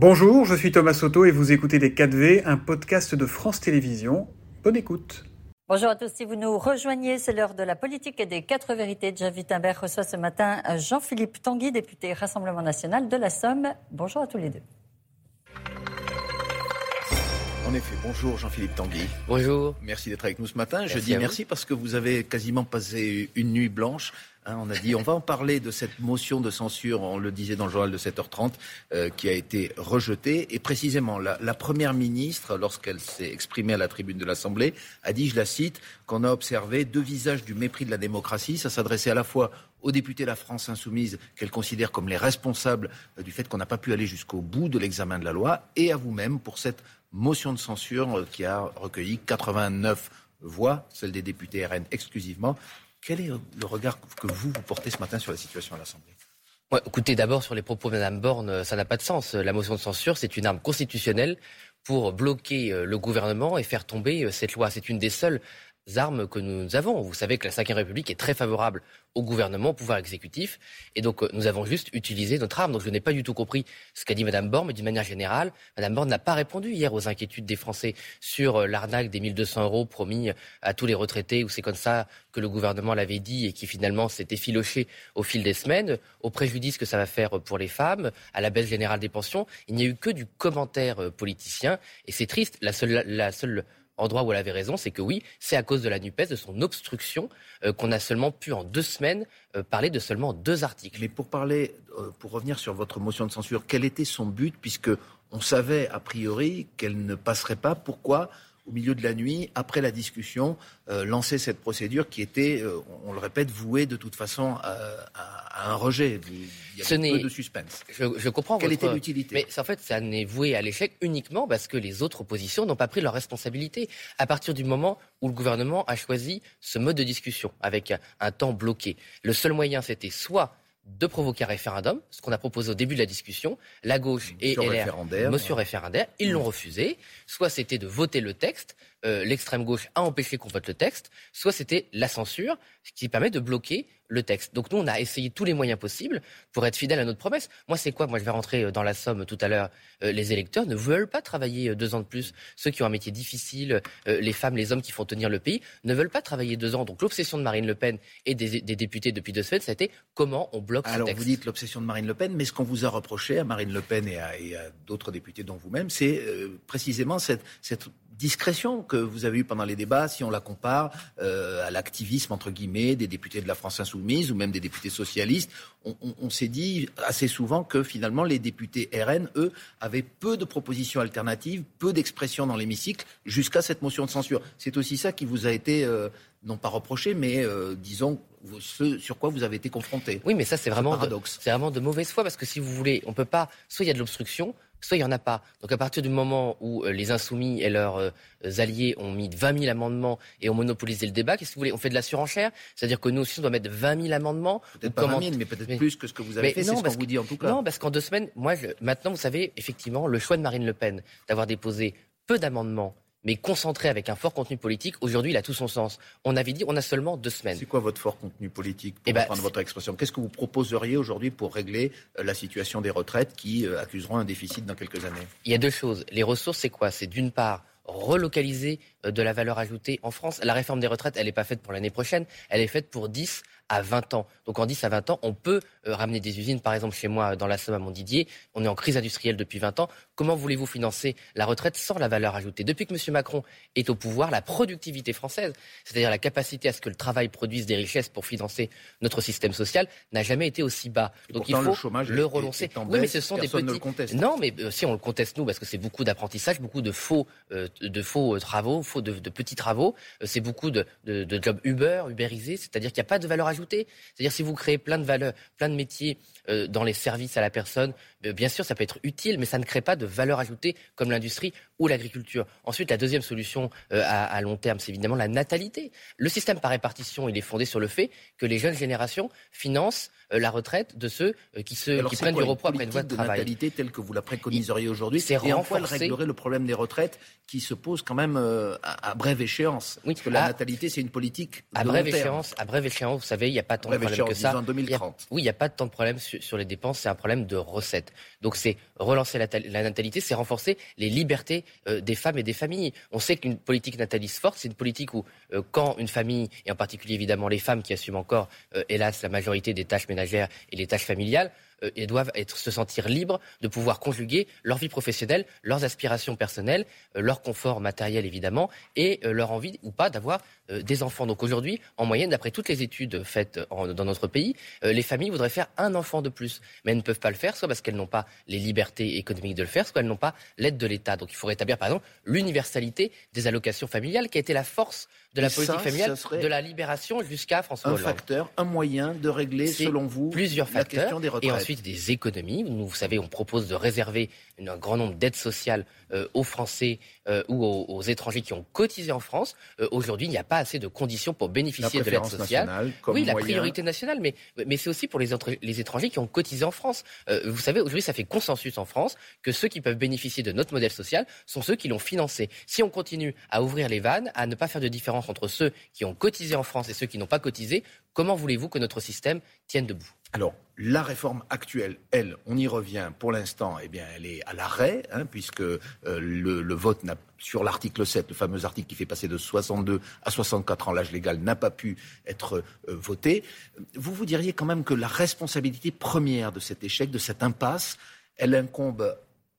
Bonjour, je suis Thomas Soto et vous écoutez Les 4V, un podcast de France Télévisions. Bonne écoute. Bonjour à tous. Si vous nous rejoignez, c'est l'heure de la politique et des quatre vérités. Jean Wittenberg reçoit ce matin Jean-Philippe Tanguy, député Rassemblement national de la Somme. Bonjour à tous les deux. En effet, bonjour Jean-Philippe Tanguy. Bonjour. Merci d'être avec nous ce matin. Je dis merci parce que vous avez quasiment passé une nuit blanche Hein, on a dit, on va en parler de cette motion de censure, on le disait dans le journal de 7h30, euh, qui a été rejetée. Et précisément, la, Première ministre, lorsqu'elle s'est exprimée à la tribune de l'Assemblée, a dit, je la cite, qu'on a observé deux visages du mépris de la démocratie. Ça s'adressait à la fois aux députés de la France insoumise, qu'elle considère comme les responsables euh, du fait qu'on n'a pas pu aller jusqu'au bout de l'examen de la loi, et à vous-même pour cette motion de censure euh, qui a recueilli 89 voix, celle des députés RN exclusivement. Quel est le regard que vous, vous portez ce matin sur la situation à l'Assemblée? Écoutez, d'abord sur les propos de Mme Borne, ça n'a pas de sens. La motion de censure, c'est une arme constitutionnelle pour bloquer euh, le gouvernement et faire tomber euh, cette loi. C'est une des seules armes que nous avons. Vous savez que la Ve République est très favorable au gouvernement, au pouvoir exécutif. Et donc, euh, nous avons juste utilisé notre arme. Donc, je n'ai pas du tout compris ce qu'a dit Mme Borne, mais d'une manière générale, Mme Borne n'a pas répondu hier aux inquiétudes des Français sur euh, l'arnaque des 1200 euros promis à tous les retraités, ou c'est comme ça que le gouvernement l'avait dit et qui finalement s'est effiloché au fil des semaines, au préjudice que ça va faire pour les femmes, à la baisse générale des pensions. Il n'y a eu que du commentaire euh, politicien. Et c'est triste. La seule endroit où elle avait raison, c'est que oui, c'est à cause de la NUPES, de son obstruction, euh, qu'on a seulement pu en deux semaines euh, parler de seulement deux articles. Mais pour parler, euh, pour revenir sur votre motion de censure, quel était son but, puisque on savait a priori qu'elle ne passerait pas? Pourquoi au milieu de la nuit, après la discussion, euh, lancer cette procédure qui était, euh, on le répète, vouée de toute façon à, un rejet. Il y a peu de suspense. Je, comprends. Quelle était l'utilité? Mais en fait, ça n'est voué à l'échec uniquement parce que les autres oppositions n'ont pas pris leurs responsabilités. À partir du moment où le gouvernement a choisi ce mode de discussion avec un temps bloqué, le seul moyen, c'était soit de provoquer un référendum, ce qu'on a proposé au début de la discussion. La gauche et LR, référendaire, motion référendaire, ils l'ont refusé. Soit c'était de voter le texte, euh, l'extrême gauche a empêché qu'on vote le texte, soit c'était la censure, ce qui permet de bloquer le texte. Donc nous, on a essayé tous les moyens possibles pour être fidèle à notre promesse. Moi, c'est quoi? Moi, je vais rentrer euh, dans la somme tout à l'heure. Euh, les électeurs ne veulent pas travailler deux ans de plus. Ceux qui ont un métier difficile, les femmes, les hommes qui font tenir le pays, ne veulent pas travailler deux ans. Donc l'obsession de Marine Le Pen et des, députés depuis deux semaines, ça a été comment on bloque Alors, ce texte. vous dites l'obsession de Marine Le Pen, mais ce qu'on vous a reproché à Marine Le Pen et à, d'autres députés dont vous-même, c'est précisément cette, cette discrétion que vous avez eue pendant les débats, si on la compare euh, à l'activisme, entre guillemets, des députés de la France insoumise ou même des députés socialistes. On, s'est dit assez souvent que finalement les députés RN, eux, avaient peu de propositions alternatives, peu d'expressions dans l'hémicycle jusqu'à cette motion de censure. C'est aussi ça qui vous a été, euh, non pas reproché, mais euh, disons, ce sur quoi vous avez été confronté. Oui, mais ça c'est vraiment, c'est vraiment de mauvaise foi parce que si vous voulez, on peut pas, soit il y a de l'obstruction, soit il n'y en a pas. Donc à partir du moment où euh, les insoumis et leurs euh, alliés ont mis 20 000 amendements et ont monopolisé le débat, qu'est-ce que vous voulez On fait de la surenchère? C'est-à-dire que nous aussi, on doit mettre 20 000 amendements Peut-être pas 20 000, mais peut-être plus que ce que vous avez fait, c'est ce qu'on vous dit en tout cas. Non, parce qu'en deux semaines, moi, maintenant, vous savez, effectivement, le choix de Marine Le Pen d'avoir déposé peu d'amendements mais concentré avec un fort contenu politique, aujourd'hui, il a tout son sens. On avait dit, on a seulement deux semaines. C'est quoi votre fort contenu politique, pour prendre votre expression? Qu'est-ce que vous proposeriez aujourd'hui pour régler euh, la situation des retraites qui euh, accuseront un déficit dans quelques années? Il y a deux choses. Les ressources, c'est quoi? C'est d'une part relocaliser euh, de la valeur ajoutée en France. La réforme des retraites, elle n'est pas faite pour l'année prochaine, elle est faite pour 10 à 20 ans. Donc en 10 à 20 ans, on peut euh, ramener des usines. Par exemple, chez moi, dans la Somme à Montdidier, on est en crise industrielle depuis 20 ans. Comment voulez-vous financer la retraite sans la valeur ajoutée? Depuis que M. Macron est au pouvoir, la productivité française, c'est-à-dire la capacité à ce que le travail produise des richesses pour financer notre système social, n'a jamais été aussi bas. Donc il faut le, chômage le relancer. oui, mais ce sont des petits. Ne le conteste. Non, mais euh, si on le conteste nous, parce que c'est beaucoup d'apprentissage, beaucoup de faux, de faux travaux, faux de, petits travaux. c'est beaucoup de, de, jobs Uber, Uberisés, c'est-à-dire qu'il n'y a pas de valeur ajoutée c'est-à-dire si vous créez plein de valeurs, plein de métiers euh, dans les services à la personne, euh, bien sûr, ça peut être utile, mais ça ne crée pas de valeur ajoutée comme l'industrie ou l'agriculture. Ensuite, la deuxième solution euh, à, long terme, c'est évidemment la natalité. Le système par répartition, il est fondé sur le fait que les jeunes générations financent la retraite de ceux qui, se, qui prennent du repos après une voie de, travail. natalité telle que vous la préconiseriez aujourd'hui Et en quoi elle réglerait le problème des retraites qui se pose quand même à, brève échéance? Oui. Parce que la natalité, c'est une politique à brève échéance. À brève échéance, vous savez, il n'y a pas tant de problème que ça. En 2030. oui, il n'y a pas tant de problème sur, les dépenses. C'est un problème de recettes. Donc c'est relancer la, natalité, c'est renforcer les libertés euh, des femmes et des familles. On sait qu'une politique nataliste forte, c'est une politique où euh, quand une famille, et en particulier évidemment les femmes qui assument encore, hélas, la majorité des tâches ménagères et les tâches familiales, euh, et doivent se sentir libres de pouvoir conjuguer leur vie professionnelle, leurs aspirations personnelles, euh, leur confort matériel évidemment, et euh, leur envie ou pas d'avoir des enfants. Donc aujourd'hui, en moyenne, d'après toutes les études faites dans notre pays, les familles voudraient faire un enfant de plus, mais elles ne peuvent pas le faire, soit parce qu'elles n'ont pas les libertés économiques de le faire, soit elles n'ont pas l'aide de l'État. Donc il faut rétablir par exemple l'universalité des allocations familiales, qui a été la force de la politique familiale, de la libération jusqu'à François Hollande. Un facteur, un moyen de régler, selon vous, plusieurs la facteurs, question des retraites. Et ensuite des économies. vous savez, on propose de réserver un grand nombre d'aides sociales euh, aux Français euh, ou aux, étrangers qui ont cotisé en France. Euh, aujourd'hui, il n'y a pas assez de conditions pour bénéficier de l'aide sociale. oui, la priorité nationale, mais, mais c'est aussi pour les, les, étrangers qui ont cotisé en France. vous savez, aujourd'hui, ça fait consensus en France que ceux qui peuvent bénéficier de notre modèle social sont ceux qui l'ont financé. Si on continue à ouvrir les vannes, à ne pas faire de différence entre ceux qui ont cotisé en France et ceux qui n'ont pas cotisé, comment voulez-vous que notre système tienne debout? Alors, la réforme actuelle, elle, on y revient pour l'instant, eh bien, elle est à l'arrêt, hein, puisque euh, le, vote sur l'article 7, le fameux article qui fait passer de 62 à 64 ans l'âge légal, n'a pas pu être euh, voté. Vous vous diriez quand même que la responsabilité première de cet échec, de cette impasse, elle incombe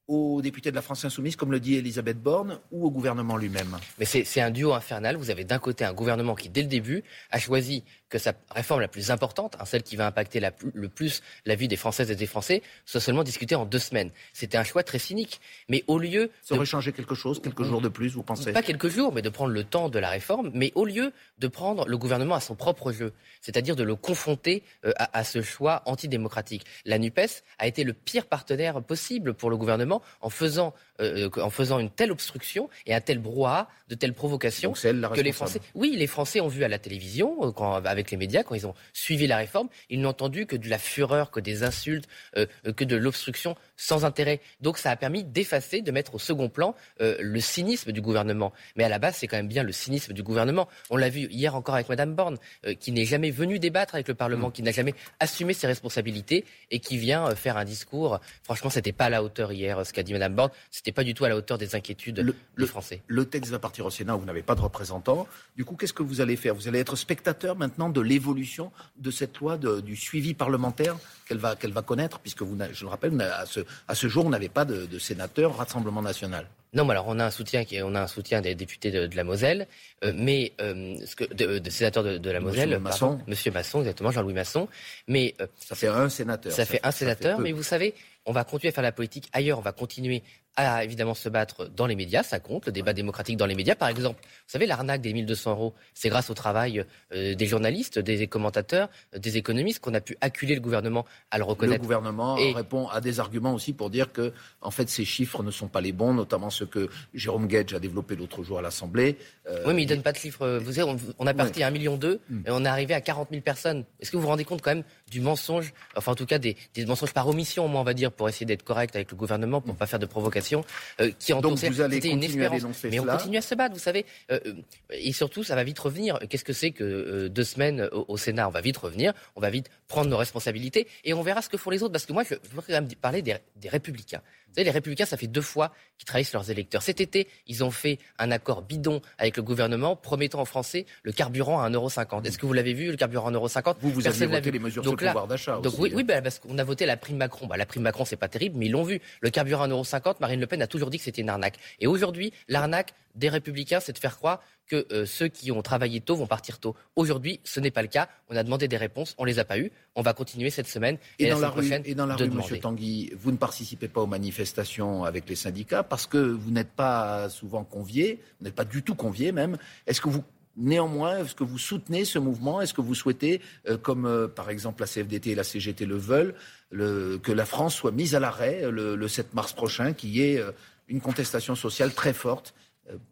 aux députés de la France insoumise, comme le dit Elisabeth Borne, ou au gouvernement lui-même? Mais c'est un duo infernal. Vous avez d'un côté un gouvernement qui, dès le début, a choisi que sa réforme la plus importante, hein, celle qui va impacter le plus la vie des Françaises et des Français, soit seulement discutée en deux semaines. C'était un choix très cynique. Mais au lieu... Ça aurait changé quelque chose, quelques jours de plus, vous pensez? Pas quelques jours, mais de prendre le temps de la réforme, mais au lieu de prendre le gouvernement à son propre jeu, c'est-à-dire de le confronter euh, à, ce choix antidémocratique. La NUPES a été le pire partenaire possible pour le gouvernement en faisant, euh, en faisant une telle obstruction et un tel brouhaha, de telles provocations que les Français... Oui, les Français ont vu à la télévision, euh, quand, avec les médias, quand ils ont suivi la réforme, ils n'ont entendu que de la fureur, que des insultes, euh, euh, que de l'obstruction sans intérêt. Donc ça a permis d'effacer, de mettre au second plan euh, le cynisme du gouvernement. Mais à la base, c'est quand même bien le cynisme du gouvernement. On l'a vu hier encore avec Madame Borne, qui n'est jamais venue débattre avec le Parlement, mm. qui n'a jamais assumé ses responsabilités et qui vient faire un discours. Franchement, c'était pas à la hauteur hier ce qu'a dit Madame Borne. C'était pas du tout à la hauteur des inquiétudes des Français. Le texte va partir au Sénat où vous n'avez pas de représentant. Du coup, qu'est-ce que vous allez faire? Vous allez être spectateur maintenant de l'évolution de cette loi du suivi parlementaire qu'elle va, qu'elle va connaître, puisque vous, je le rappelle, à ce, à ce jour, vous n'avez pas de, de sénateur Rassemblement national. Non, mais alors on a un soutien qui, on a un soutien des députés de, la Moselle, euh, mais euh, ce que, de, sénateurs de, la Moselle, Monsieur Masson, Monsieur Masson, exactement, Jean-Louis Masson. Mais euh, ça fait un sénateur. Ça, fait un sénateur, mais vous savez, on va continuer à faire la politique ailleurs, on va continuer à évidemment se battre dans les médias, ça compte, le débat démocratique dans les médias. Par exemple, vous savez, l'arnaque des 1200 euros, c'est grâce au travail euh, des journalistes, des commentateurs, des économistes qu'on a pu acculer le gouvernement à le reconnaître. Le gouvernement répond à des arguments aussi pour dire que, en fait, ces chiffres ne sont pas les bons, notamment ceux que Jérôme Gage a développé l'autre jour à l'Assemblée. Euh, oui, mais il ne donne pas de chiffres. Vous savez, on, a parti à 1,2 million mm. et on est arrivé à 40 000 personnes. Est-ce que vous vous rendez compte quand même du mensonge, enfin en tout cas des, mensonges par omission, moi on va dire, pour essayer d'être correct avec le gouvernement, pour ne mm. pas faire de provocation, euh, qui en allez une espérance. Mais on continue à se battre, vous savez. Euh, euh, et surtout, ça va vite revenir. Qu'est-ce que c'est que deux semaines au, Sénat? On va vite revenir, on va vite prendre nos responsabilités et on verra ce que font les autres. Parce que moi, je voudrais quand même parler des, des républicains. Vous savez, les républicains, ça fait deux fois qu'ils trahissent leurs électeurs. Cet été, ils ont fait un accord bidon avec le gouvernement promettant aux Français le carburant à 1,50€. Est-ce que vous l'avez vu, le carburant à 1,50€ Vous, vous avez voté les mesures de pouvoir d'achat Donc oui, oui bah, parce qu'on a voté la prime Macron. Bah, la prime Macron, c'est pas terrible, mais ils l'ont vu. Le carburant à 1,50€, Marine Le Pen a toujours dit que c'était une arnaque. Et aujourd'hui, l'arnaque des républicains, c'est de faire croire que euh, ceux qui ont travaillé tôt vont partir tôt. Aujourd'hui, ce n'est pas le cas. On a demandé des réponses, on les a pas eues. On va continuer cette semaine et, et dans la, prochaine et dans la rue, Monsieur Tanguy, vous ne participez pas aux manifestations avec les syndicats parce que vous n'êtes pas souvent convié, vous n'êtes pas du tout convié même. Est-ce que vous Néanmoins, est-ce que vous soutenez ce mouvement? Est-ce que vous souhaitez, euh, comme euh, par exemple la CFDT et la CGT le veulent, que la France soit mise à l'arrêt le, 7 mars prochain, qui est une contestation sociale très forte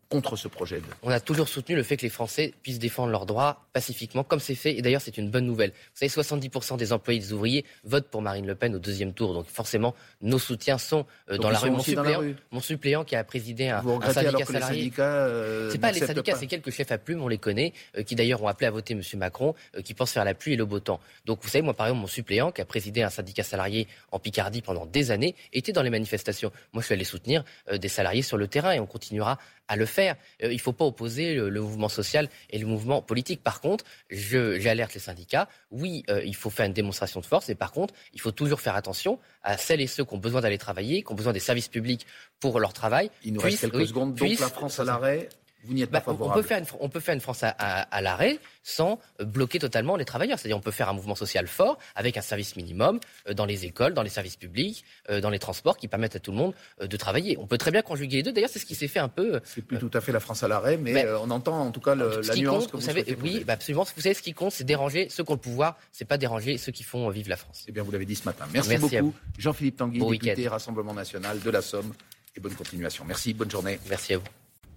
contre ce projet. On a toujours soutenu le fait que les Français puissent défendre leurs droits pacifiquement, comme c'est fait. Et d'ailleurs, c'est une bonne nouvelle. Vous savez, 70% des employés des ouvriers votent pour Marine Le Pen au deuxième tour. Donc forcément, nos soutiens sont dans, la rue. Mon suppléant, mon suppléant, qui a présidé un, un syndicat salarié. c'est pas les syndicats, c'est quelques chefs à plume, on les connaît, qui d'ailleurs ont appelé à voter M. Macron, qui pense faire la pluie et le beau temps. Donc vous savez, moi par exemple, mon suppléant, qui a présidé un syndicat salarié en Picardie pendant des années, était dans les manifestations. Moi, je suis allé soutenir des salariés sur le terrain et on continuera à le faire. Euh, il ne faut pas opposer le, mouvement social et le mouvement politique. Par contre, j'alerte les syndicats. Oui, euh, il faut faire une démonstration de force, et par contre, il faut toujours faire attention à celles et ceux qui ont besoin d'aller travailler, qui ont besoin des services publics pour leur travail. Il nous reste quelques secondes. Donc la France à l'arrêt, vous n'y êtes pas favorable. Bah, on peut faire une, on peut faire une France à, l'arrêt sans bloquer totalement les travailleurs. C'est-à-dire on peut faire un mouvement social fort avec un service minimum euh, dans les écoles, dans les services publics, euh, dans les transports qui permettent à tout le monde euh, de travailler. On peut très bien conjuguer les deux. D'ailleurs, c'est ce qui s'est fait un peu. C'est plus tout à fait la France à l'arrêt, mais, on entend en tout cas le, la nuance que vous, vous savez. Oui, bah, absolument. Vous savez, ce qui compte, c'est déranger ceux qui ont le pouvoir. C'est pas déranger ceux qui font vivre la France. Eh bien, vous l'avez dit ce matin. Merci, beaucoup, Jean-Philippe Tanguy, député Rassemblement National de la Somme, et bonne continuation. Merci, bonne journée. Merci à vous.